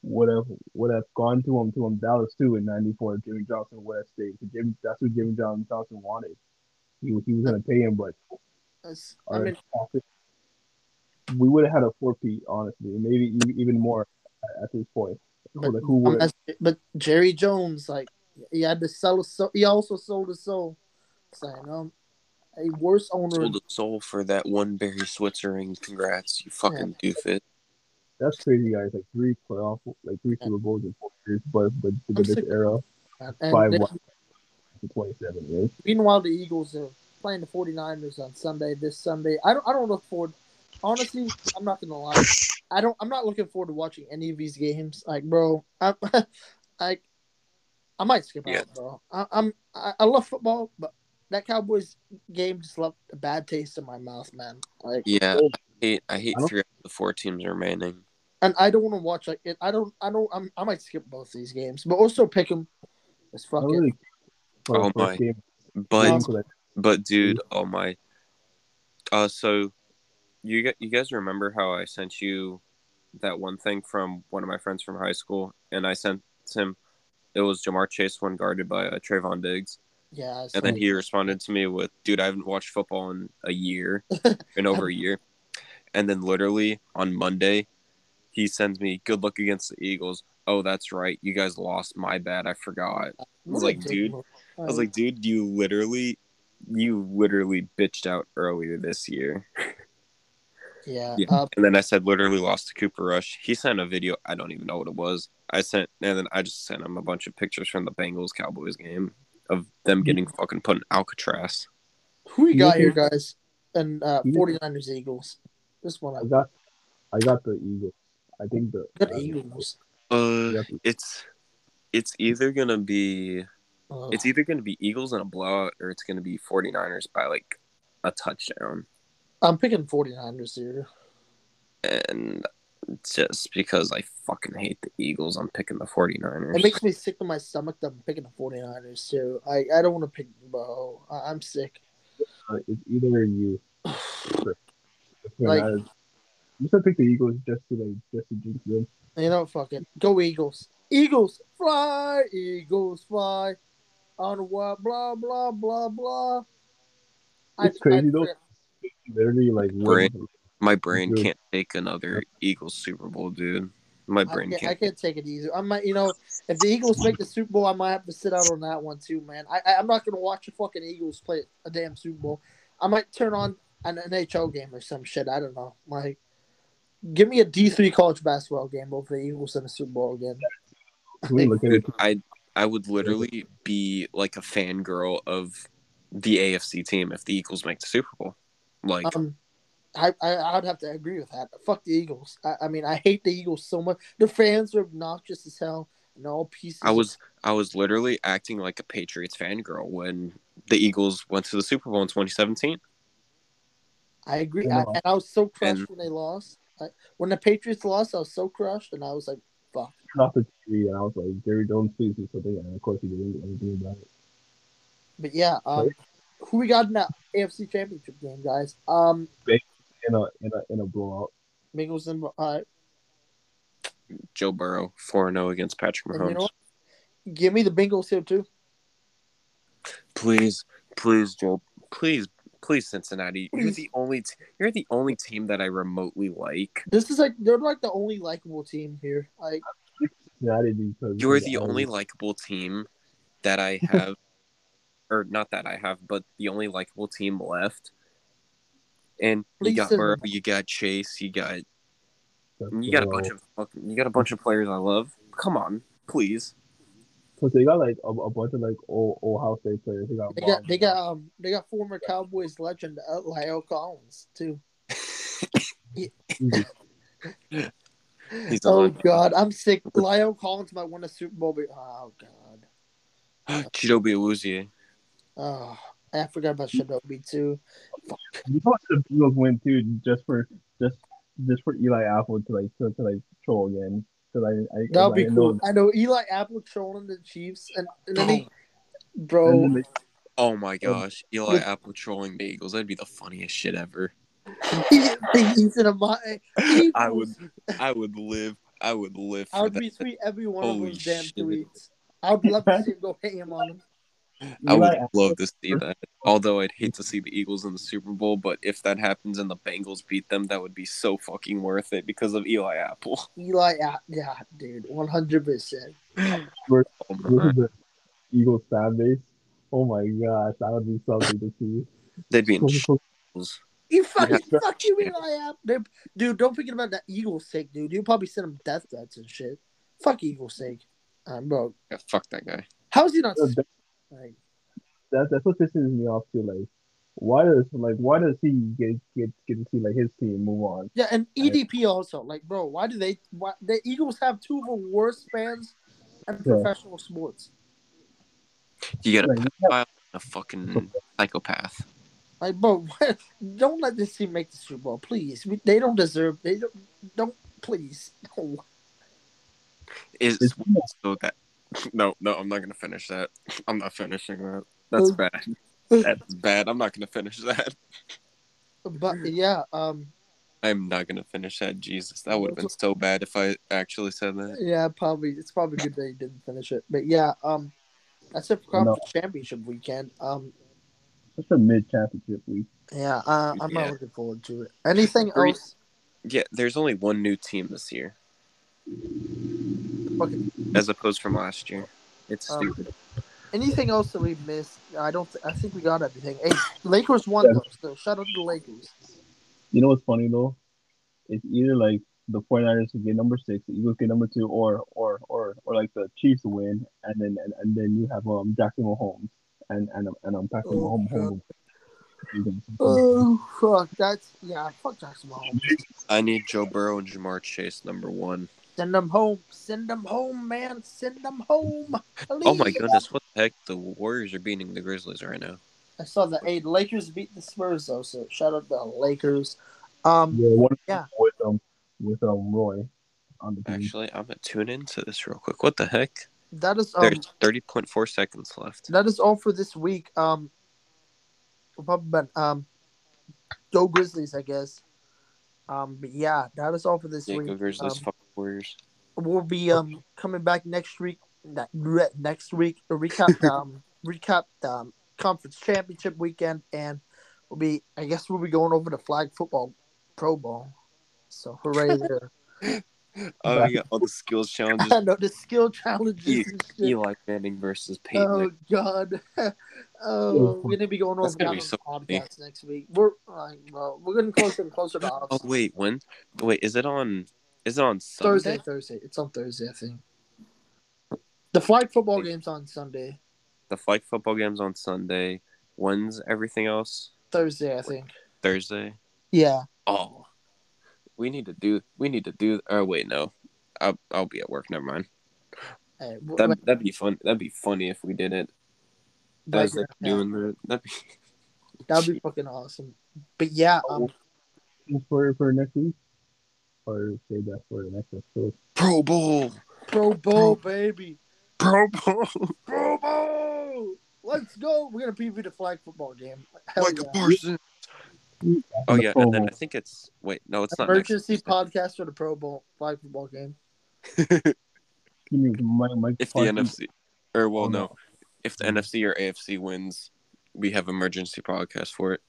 would have would have gone to him to him Dallas too in '94. Jimmy Johnson would have stayed. 'Cause Jimmy, that's what Jimmy John Johnson wanted. He was he was gonna pay him, but I mean, profit- we would have had a four P honestly, maybe even, even more at, at this point. but, like, who would- unless- but Jerry Jones, like he had to sell his soul. He also sold his soul. Saying, um, a worse owner. Sold a soul for that one Barry Switzer ring. Congrats, you fucking doofus. That's crazy, guys. Like three playoff, like three Super Bowls in four years, but but I'm this sick- era, And five they- one for 27 years. Meanwhile, the Eagles are playing the 49ers on Sunday. This Sunday, I don't. I don't look forward. Honestly, I'm not gonna lie. I don't. I'm not looking forward to watching any of these games. Like, bro, I, I, I might skip Yeah. out, bro. I, I'm. I, I love football, but that Cowboys game just left a bad taste in my mouth, man. Like, Yeah, I hate I hate I three of the four teams remaining. and I don't want to watch like it. I don't. I don't. I'm, I might skip both these games, but also pick them. It's I fucking. really for Oh my. game. But so that- But dude, oh my. Uh, so you you guys remember how I sent you that one thing from one of my friends from high school, and I sent him. It was Ja'Marr Chase one guarded by uh, Trevon Diggs, yeah. and then he responded to me with, "Dude, I haven't watched football in a year, in over a year," and then literally on Monday, he sends me, "Good luck against the Eagles." Oh, that's right, you guys lost. My bad, I forgot. I was like, dude, I was like, dude, you literally, you literally bitched out earlier this year. yeah. Yeah. Uh, And then I said, literally lost to Cooper Rush. He sent a video. I don't even know what it was. I sent, and then I just sent him a bunch of pictures from the Bengals Cowboys game of them getting fucking put in Alcatraz. who we got You here, guys? And uh, You- 49ers Eagles. This one, I I got, I got the Eagles. I think the got uh, Eagles. Uh, it's, it's either gonna be, Ugh. it's either gonna be Eagles in a blowout or it's gonna be 49ers by like a touchdown. I'm picking 49ers here. And just because I fucking hate the Eagles, I'm picking the 49ers. It makes me sick to my stomach that I'm picking the 49ers too. I, I don't want to pick Bo. I, I'm sick. uh, it's either you. Like- Like, I'm just gonna pick the Eagles just to like just to jinx them. You know, fuck it. Go Eagles. Eagles fly. Eagles fly. On what? Blah blah blah blah. It's crazy, though. Literally, like Brain. My brain Dude. can't take another Eagles Super Bowl, dude. My I brain can't, I can't. can't take it easy. I might, you know, if the Eagles make the Super Bowl, I might have to sit out on that one too, man. I, I I'm not gonna watch the fucking Eagles play a damn Super Bowl. I might turn on an NHL game or some shit. I don't know. Like, give me a D three college basketball game over the Eagles in the Super Bowl again. we look at it. Dude, I I would literally be like a fangirl of the AFC team if the Eagles make the Super Bowl. Like Um, I, I I'd have to agree with that. Fuck the Eagles. I, I mean, I hate the Eagles so much. The fans are obnoxious as hell and all pieces. I was I was literally acting like a Patriots fangirl when the Eagles went to the Super Bowl in 2017. I agree, I, and I was so crushed And- when they lost. I, when the Patriots lost, I was so crushed, and I was like, "Fuck." turned off the TV and I was like, Jerry Jones, please do something. And of course, he didn't do anything about it. But yeah, um, who we got in that AFC Championship game, guys? Um, In a in a in a blowout. Bengals and uh, Joe Burrow 4 0 against Patrick and you know Mahomes. Give me the Bengals here too. Please, please, Joe. Please, please, Cincinnati. You're the only t- you're the only team that I remotely like. This is like they're like the only likable team here. Like Cincinnati because You're the only likable team that I have, or not that I have, but the only likable team left. And you got send Burrow, you got Chase, you got that's you got a bunch of you got a bunch of players I love. Come on, please. Cause they got like a, a bunch of like old old Ohio State players. They got they got they got um they got former Cowboys legend uh, La'el Collins too. He's Oh on. God, I'm sick. La'el Collins might win a Super Bowl. But, oh God. Chidobe Awuzie. Oh, I forgot about Shinobi too. You watch the Eagles win too, just for just just for Eli Apple to like to, to like troll again. Cause I, I That would be I cool. Know, I know Eli Apple trolling the Chiefs, and, and then he, oh. and bro, then they- Oh my oh. gosh, Eli Apple trolling the Eagles. That'd be the funniest shit ever. he, he's in a mi- eh, I would- I would live. I would live I would that. retweet every one of Holy those damn shit. tweets. I would love to see him go ham on him. I would Apple- love to see that. Although I'd hate to see the Eagles in the Super Bowl, but if that happens and the Bengals beat them, that would be so fucking worth it because of Eli Apple. Eli, App- yeah, dude, one hundred percent. Oh This my- is the Eagles fan base. Oh my gosh, that would be something to see. They'd be in shambles. You fucking Yeah. fuck you, Eli Apple, dude. Don't forget about that Eagles sake, dude. You probably send him death threats and shit. Fuck Eagles sake, um, bro. Yeah, fuck that guy. How is he not? That, Like, that's what pisses me off too. Like, why does like why does he get get get to see like his team move on? yeah, and EDP also. Like, bro, why do they? Why the Eagles have two of the worst fans in Yeah. professional sports? You got a Like, pedophile and a fucking psychopath. Like, bro, don't let this team make the Super Bowl, please. We, they don't deserve. They don't. Don't please. No. Is so that no, no, I'm not gonna finish that. I'm not finishing that. That's bad. That's bad. I'm not gonna finish that. But yeah, um, I'm not gonna finish that. Jesus, that would have been so bad if I actually said that. yeah, probably it's probably good that you didn't finish it. But yeah, um, that's it for No. championship weekend. Um, that's a mid championship week. yeah, uh, I'm Yeah. not looking forward to it. Anything Three- else? Yeah, there's only one new team this year, Fucking, as opposed from last year. It's Um, stupid. anything else that we missed? I don't. Th- I think we got everything. Hey, Lakers won Yeah. though. So shout out to the Lakers. You know what's funny though? It's either like the 49ers get number six, the Eagles get number two, or or or or like the Chiefs win, and then and, and then you have um Jackson Mahomes and and and um Patrick Oh, Mahomes. God. Mahomes. Oh fuck! That's yeah. Fuck Jackson Mahomes. I need Joe Burrow and Ja'Marr Chase number one. Send them home. Send them home, man. Send them home. Oh my goodness, what the heck? The Warriors are beating the Grizzlies right now. I saw the eight Lakers beat the Spurs though, so shout out to the Lakers. Um, Yeah, one Yeah. with um with um Roy on the team. Actually, I'm gonna tune into this real quick. What the heck? that is um, There's 30.4 seconds left. that is all for this week. Um, we'll probably been, um, go Grizzlies, I guess. Um, but yeah, that is all for this Yeah, week. go Grizzlies, Um, fuck Warriors. we'll be um coming back next week. Next week to recap um recap the um, conference championship weekend, and we'll be I guess we'll be going over the flag football pro bowl. So hooray there! Oh, yeah, all the skills challenges. I know the skill challenges. E- and shit. Eli Manning versus Peyton. Oh God! oh, we're gonna be going over gonna that be on so the podcast next week. We're like, well, we're getting closer and closer to oh wait, when? Wait, is it on? Is it on Sunday? Thursday, Thursday. It's on Thursday, I think. The flag football game's on Sunday, The flag football game's on Sunday. When's everything else? Thursday, I think. Thursday. Yeah. Oh, we need to do. We need to do. Oh wait, no. I'll I'll be at work. Never mind. Hey, w- That that'd be fun. That'd be funny if we did it. but- As like yeah, doing the. That'd be. that'd be fucking awesome. But yeah, um, for for next week, or save that for the next episode. Pro Bowl. Pro Bowl, baby. Pro Bowl. Pro Bowl. Let's go. We're gonna preview the flag football game. Hell Micah yeah. Parsons. Oh yeah, and then I think it's wait no, it's not Emergency Tuesday. podcast for the Pro Bowl flag football game. You mean Mike, Mike if the NFC or well Oh, no, if the NFC or AFC wins, we have emergency podcast for it.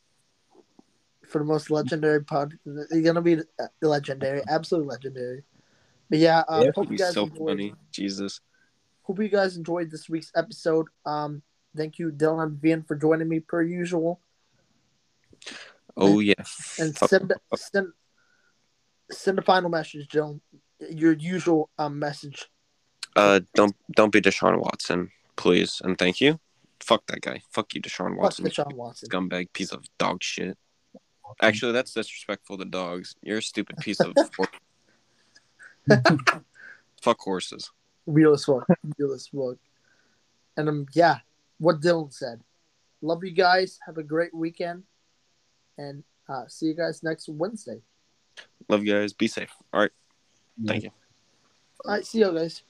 For the most legendary pod. It's gonna be legendary, absolutely legendary. But yeah, um, Yeah, hope you guys so enjoyed. funny. Jesus. Hope you guys enjoyed this week's episode. Um, thank you, Dylan and Vian, for joining me per usual. Oh yeah. And send send send a final message, Dylan. Your usual um message. Uh, don't don't be Deshaun Watson, please, and thank you. Fuck that guy. Fuck you, Deshaun Fuck Watson. Deshaun Watson. Scumbag piece of dog shit. Actually, that's disrespectful to dogs. You're a stupid piece of. Fuck horses. Real as fuck. Real as fuck. And um, yeah, what Dylan said. Love you guys. Have a great weekend, and uh, see you guys next Wednesday. Love you guys. Be safe. All right. Thank you. All right, see you guys.